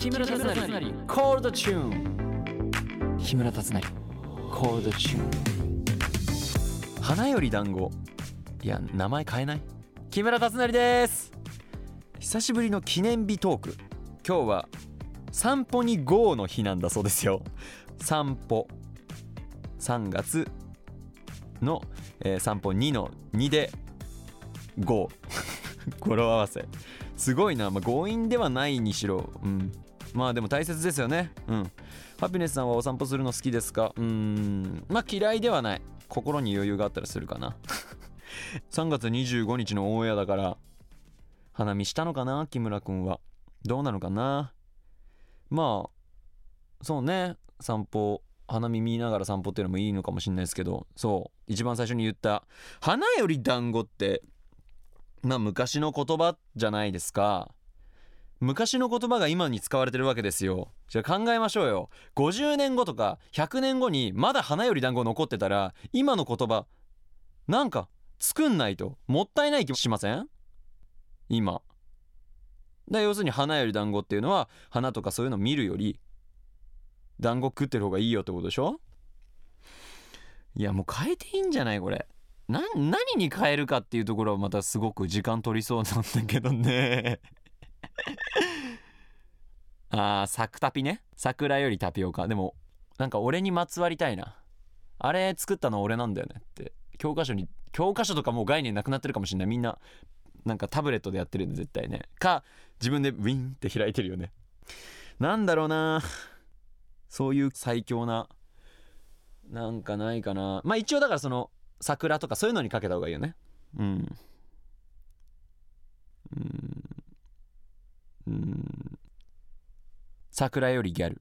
木村達成。コールドチューン木村達成。コールドチューン花より団子。いや名前変えない？木村達成です。久しぶりの記念日トーク。今日は散歩に GO の日なんだそうですよ。散歩。3月の、えー散歩2の2で GO 語呂合わせ。すごいな、まあ、強引ではないにしろ、うん、まあでも大切ですよね。うん。ハピネスさんはお散歩するの好きですか？うん。まあ嫌いではない。心に余裕があったらするかな。3月25日のオンエアだから花見したのかな？木村くんは。どうなのかな？まあそうね。散歩花見見ながら散歩っていうのもいいのかもしれないですけど。そう。一番最初に言った「花より団子」ってまあ昔の言葉じゃないですか。昔の言葉が今に使われてるわけですよ。じゃあ考えましょうよ。50年後とか100年後にまだ花より団子残ってたら今の言葉なんか作んないともったいない気もしません？今。だ要するに花より団子っていうのは花とかそういうの見るより団子食ってる方がいいよってことでしょ？いやもう変えていいんじゃないこれ。な何に変えるかっていうところはまたすごく時間取りそうなんだけどね。あーサクタピね。桜よりタピオカ。でもなんか俺にまつわりたいな。あれ作ったの俺なんだよねって。教科書に教科書とかもう概念なくなってるかもしれない。みんななんかタブレットでやってるんで絶対ね。か自分でウィンって開いてるよね。なんだろうな。そういう最強ななんかないかな。まあ一応だからその桜とかそういうのにかけた方がいいよね。うん。うん。うん。桜よりギャル。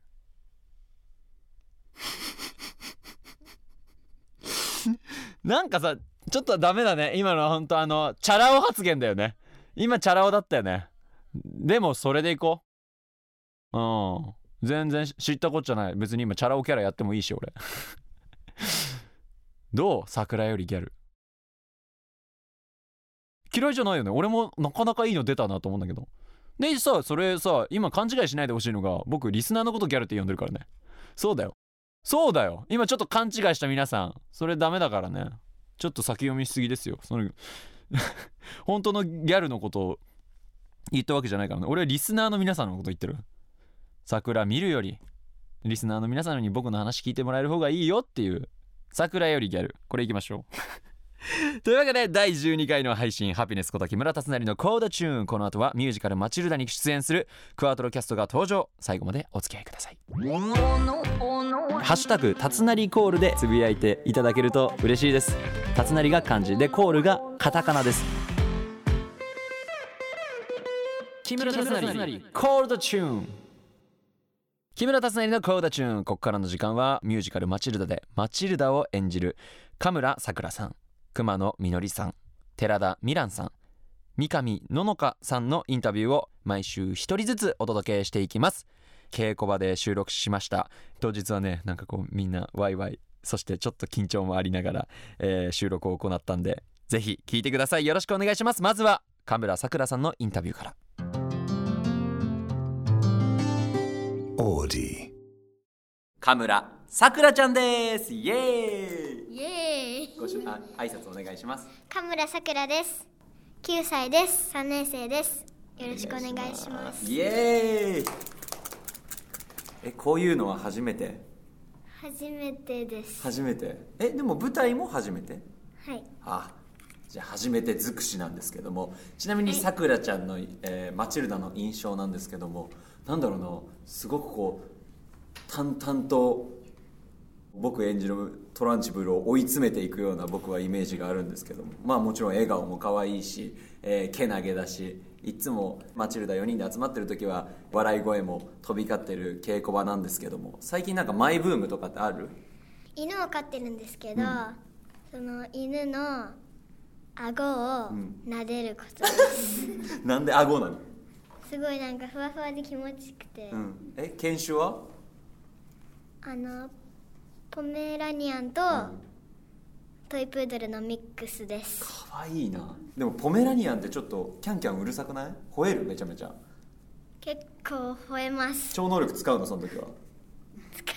なんかさちょっとダメだね。今のほんとあのチャラ男発言だよね。今チャラ男だったよね。でもそれでいこう。うん。全然知ったこっちゃない。別に今チャラ男キャラやってもいいし俺。どう？桜よりギャル。嫌いじゃないよね。俺もなかなかいいの出たなと思うんだけど。でさそれさ今勘違いしないでほしいのが僕リスナーのことギャルって呼んでるからね。そうだよ。そうだよ。今ちょっと勘違いした皆さん。それダメだからね。ちょっと先読みしすぎですよ。その 本当のギャルのことを言ったわけじゃないからね。俺はリスナーの皆さんのこと言ってる？桜見るよりリスナーの皆さんに僕の話聞いてもらえる方がいいよっていう。桜よりギャル。これいきましょう。というわけで第12回の配信ハピネスこと木村達成のコードチューン。この後はミュージカルマチルダに出演するクワトロキャストが登場。最後までお付き合いください。ハッシュタグたつなりコールでつぶやいていただけると嬉しいです。たつなりが漢字でコールがカタカナです。木村達成コールドチューン。木村達成のコーダチューン。ここからの時間はミュージカルマチルダでマチルダを演じる神村さくらさん熊野みのりさん寺田美蘭さん三上ののかさんのインタビューを毎週一人ずつお届けしていきます。稽古場で収録しました。当日はねなんかこうみんなワイワイそしてちょっと緊張もありながら、えー収録を行ったんでぜひ聞いてください。よろしくお願いします。まずは神村さくらさんのインタビューから。Audi. 神村さくらちゃんです。イエーイ。イエーイ。ごしあ挨拶お願いします。神村さくらです。9歳です。3年生です。よろしくお願いします。イエーイ。えこういうのは初めて？初めてです。初めて？えでも舞台も初めて？はい。あじゃあ初めて尽くしなんですけども。ちなみにさくらちゃんの、えーマチルダの印象なんですけどもなんだろうな。すごくこう淡々と僕演じるトランチブルを追い詰めていくような僕はイメージがあるんですけども。まあもちろん笑顔も可愛いし、えー、けなげだしいつもマチルダ4人で集まってる時は笑い声も飛び交ってる稽古場なんですけども。最近なんかマイブームとかってある？犬を飼ってるんですけど、その犬の顎を撫でること。です、なんで顎なの、すごいなんかふわふわで気持ちよくて、うん、え犬種は？あのポメラニアンとトイプードルのミックスです。可愛いな。でもポメラニアンってちょっとキャンキャンうるさくない？吠える？めちゃめちゃ。結構吠えます。超能力使うのその時は。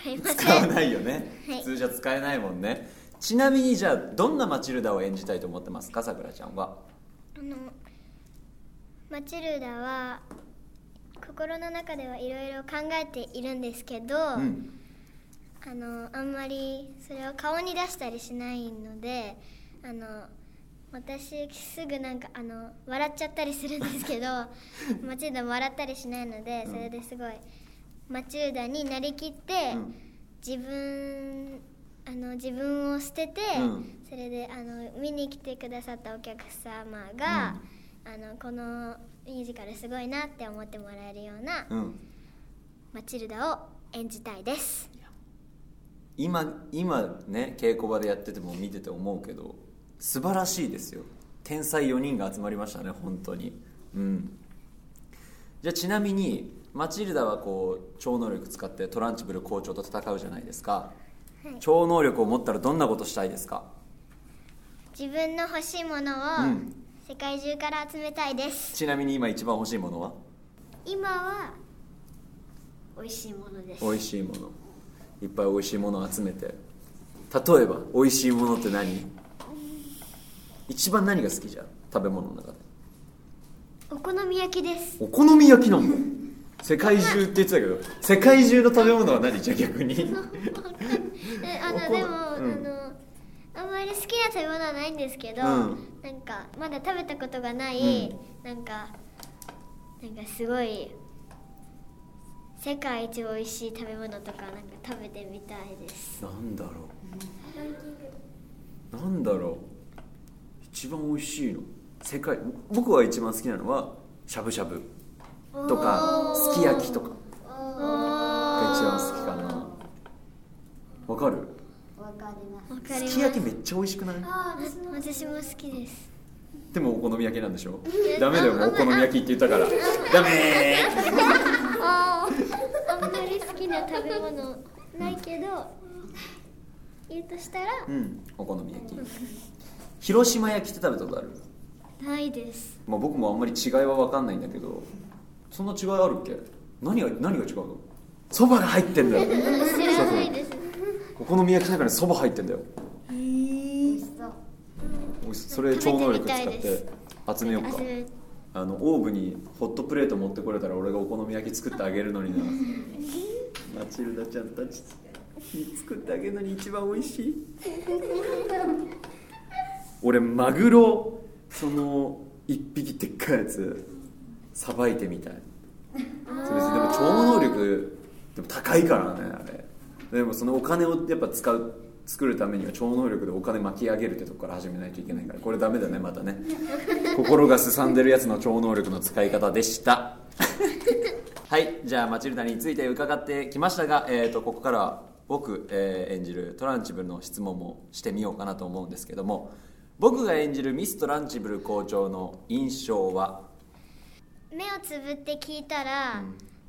使いません。使わないよね、はい。普通じゃ使えないもんね。ちなみにじゃあどんなマチルダを演じたいと思ってますかさくらちゃんは？あのマチルダは心の中ではいろいろ考えているんですけど、うんあのあんまりそれを顔に出したりしないのであの私すぐなんかあの笑っちゃったりするんですけどマチルダも笑ったりしないのでそれですごいマチルダになりきって、うん。自分あの自分を捨てて、うん。それであの見に来てくださったお客様が、あのこのミュージカルすごいなって思ってもらえるようなうん。マチルダを演じたいです。今今ね稽古場でやってても見てて思うけど素晴らしいですよ。天才4人が集まりましたね本当に。うん。じゃあちなみにマチルダはこう超能力使ってトランチブル校長と戦うじゃないですか、はい。超能力を持ったらどんなことしたいですか？自分の欲しいものをうん。世界中から集めたいです、ちなみに今一番欲しいものは？今は美味しいものです。美味しいものいっぱい美味しいものを集めて。例えば美味しいものって何？一番何が好きじゃん？食べ物の中で。お好み焼きです。お好み焼きなんだ。世界中って言ってたけど世界中の食べ物は何？じゃあ逆に。えあのでも、うん。あのあんまり好きな食べ物はないんですけど、うん。なんかまだ食べたことがない、うなんかなんかすごい世界一美味しい食べ物とかなんか食べてみたいです。なんだろう。なんだろう。一番美味しいの。世界僕が一番好きなのはしゃぶしゃぶ。とかすき焼きとか。おが一番好きかな。わかる？わかります。す。すき焼きめっちゃ美味しくない？私も私も好きです。でもお好み焼きなんでしょ？ダメだよもうお好み焼きって言ったから。ダメああんまり好きな食べ物ないけど言うとしたらうんお好み焼き。広島焼きって食べたことある？ないです。まあ、僕もあんまり違いは分かんないんだけどそんな違いあるっけ？何が何が違うの？そばが入ってんだよ。知らないです。お好み焼きの中にそば入ってんだよ。美味しそう。それ超能力使って集めようか。あそれあのオーブにホットプレート持ってこれたら俺がお好み焼き作ってあげるのにな。マチルダちゃんたち作ってあげるのに一番美味しい。俺マグロその一匹でっかいやつさばいてみたい。それでも超能力でも高いからねあれ。でもそのお金をやっぱ使う。作るためには超能力でお金巻き上げるってとこから始めないといけないからこれダメだねまたね。心がすさんでるやつの超能力の使い方でした。はいじゃあマチルダについて伺ってきましたが、えー、とここからは僕、えー演じるトランチブルの質問もしてみようかなと思うんですけども僕が演じるミス・トランチブル校長の印象は？目をつぶって聞いたら、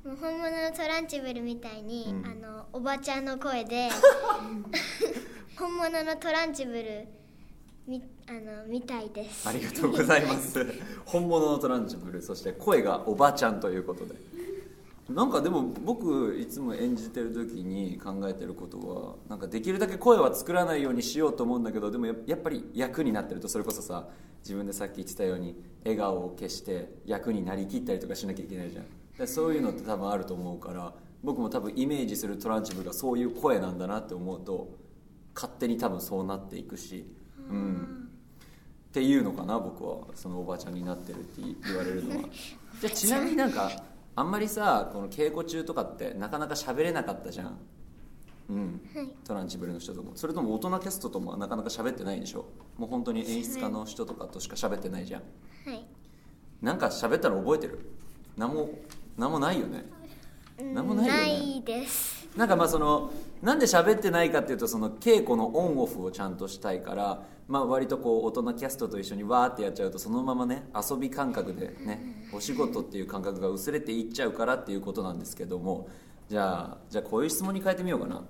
もう本物のトランチブルみたいに、うん。あのおばちゃんの声で 本物のトランチブルみあのみたいです。ありがとうございます。本物のトランチブルそして声がおばちゃんということで。なんかでも僕いつも演じてる時に考えてることはなんかできるだけ声は作らないようにしようと思うんだけどでもややっぱり役になってるとそれこそさ自分でさっき言ってたように笑顔を消して役になりきったりとかしなきゃいけないじゃん。でそういうのって多分あると思うから僕も多分イメージするトランチブルがそういう声なんだなって思うと勝手に多分そうなっていくしうん。っていうのかな僕は。そのおばちゃんになってるって言われるのは。じゃあちなみになんかあんまりさこの稽古中とかってなかなか喋れなかったじゃん。うん、はい。トランチブルの人とも。それとも大人キャストともなかなか喋ってないでしょ。もう本当に演出家の人とかとしか喋ってないじゃん。はい。なんか喋ったら覚えてる？何も何もないよね。うん。なんもないよね。ないですなんかまあそのなんで喋ってないかっていうとその稽古のオンオフをちゃんとしたいから、まあ、割とこう大人キャストと一緒にわーってやっちゃうとそのままね遊び感覚でねお仕事っていう感覚が薄れていっちゃうからっていうことなんですけどもじゃあじゃあこういう質問に変えてみようかな、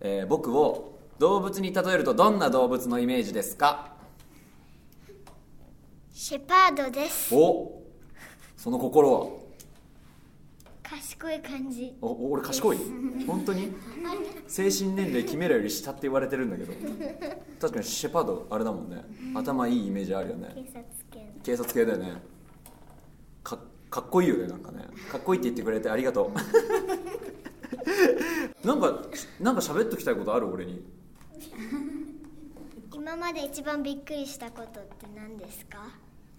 えー僕を動物に例えるとどんな動物のイメージですか？シェパードです。おその心は？賢い感じ。おお俺賢い？本当に？精神年齢キメラより下って言われてるんだけど。確かにシェパードあれだもんね。頭いいイメージあるよね。警察犬警察系だよね。かかっこいいよねなんかね。かっこいいって言ってくれてありがとう。なんかなんか喋っときたいことある？俺に。今まで一番びっくりしたことって何ですか？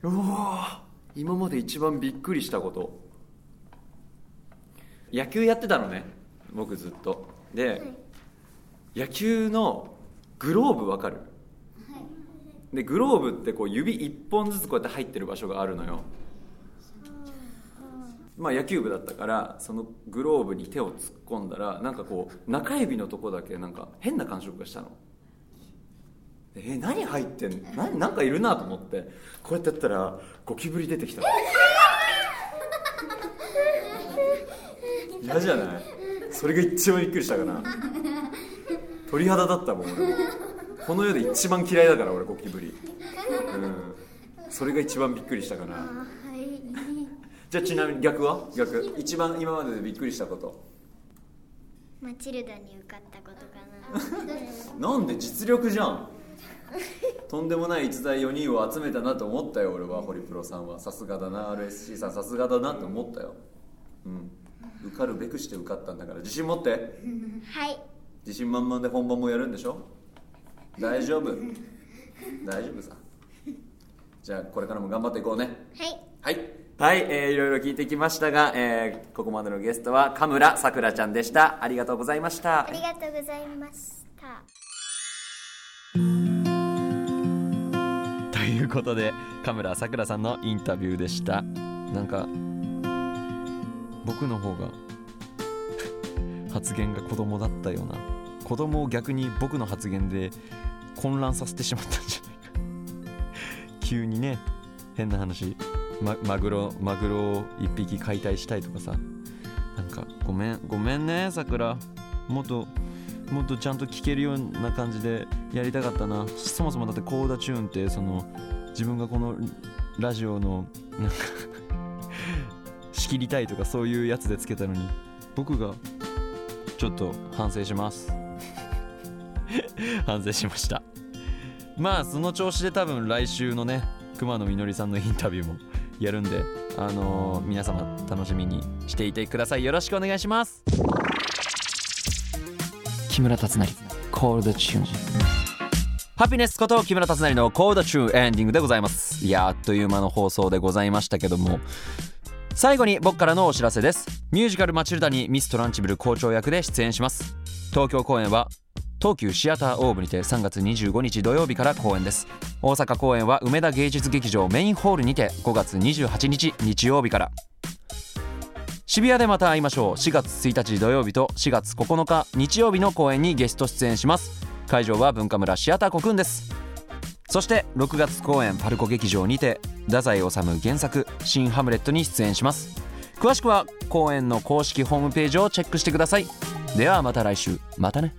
うわ今まで一番びっくりしたこと野球やってたのね僕ずっと。で、野球のグローブわかる？でグローブってこう指一本ずつこうやって入ってる場所があるのよ。まあ野球部だったからそのグローブに手を突っ込んだらなんかこう中指のとこだけなんか変な感触がしたの。え何入ってん？のななんかいるなと思って。こうやってやったらゴキブリ出てきた嫌じゃない？それが一番びっくりしたかな。鳥肌だったもん俺も。この世で一番嫌いだから俺ゴキブリ。うん。それが一番びっくりしたかな。じゃあちなみに逆は？逆。一番今まででびっくりしたこと？マチルダに受かったことかな。なんで実力じゃん。とんでもない逸材4人を集めたなと思ったよ俺は。ホリプロさんは。さすがだな RSC さん。さすがだなって思ったよ。うん受かるべくして受かったんだから。自信持って。はい。自信満々で本番もやるんでしょ？大丈夫。大丈夫さ。じゃあこれからも頑張っていこうね。はい。はい。はい、えー、いろいろ聞いてきましたが、えーここまでのゲストは神村さくらちゃんでした。ありがとうございました。ありがとうございました。ということで神村さくらさんのインタビューでした。なんか僕の方が 発言が子供だったような。子供を逆に僕の発言で混乱させてしまったんじゃないか。急にね変な話。まマグロマグロを一匹解体したいとかさ。なんかごめんごめんねさくらもっともっとちゃんと聞けるような感じでやりたかったな。そもそもだってコーダチューンってその自分がこのラジオのなんか仕切りたいとかそういうやつでつけたのに。僕がちょっと反省します。反省しました。まあその調子で多分来週のね熊野みのりさんのインタビューもやるんであのー皆様楽しみにしていてください。よろしくお願いします。木村達成コールドチューンハピネスこと木村達成のコールドチューンエンディングでございます。いやあっという間の放送でございましたけども最後に僕からのお知らせです。ミュージカル「マチルダ」にミス・トランチブル校長役で出演します。東京公演は東急シアターオーブにて3月25日土曜日から公演です。大阪公演は梅田芸術劇場メインホールにて5月28日日曜日から。渋谷でまた会いましょう。4月1日土曜日と4月9日日曜日の公演にゲスト出演します。会場は文化村シアターコクンです。そして6月公演パルコ劇場にて太宰治原作「新ハムレット」に出演します。詳しくは公演の公式ホームページをチェックしてください。ではまた来週。またね。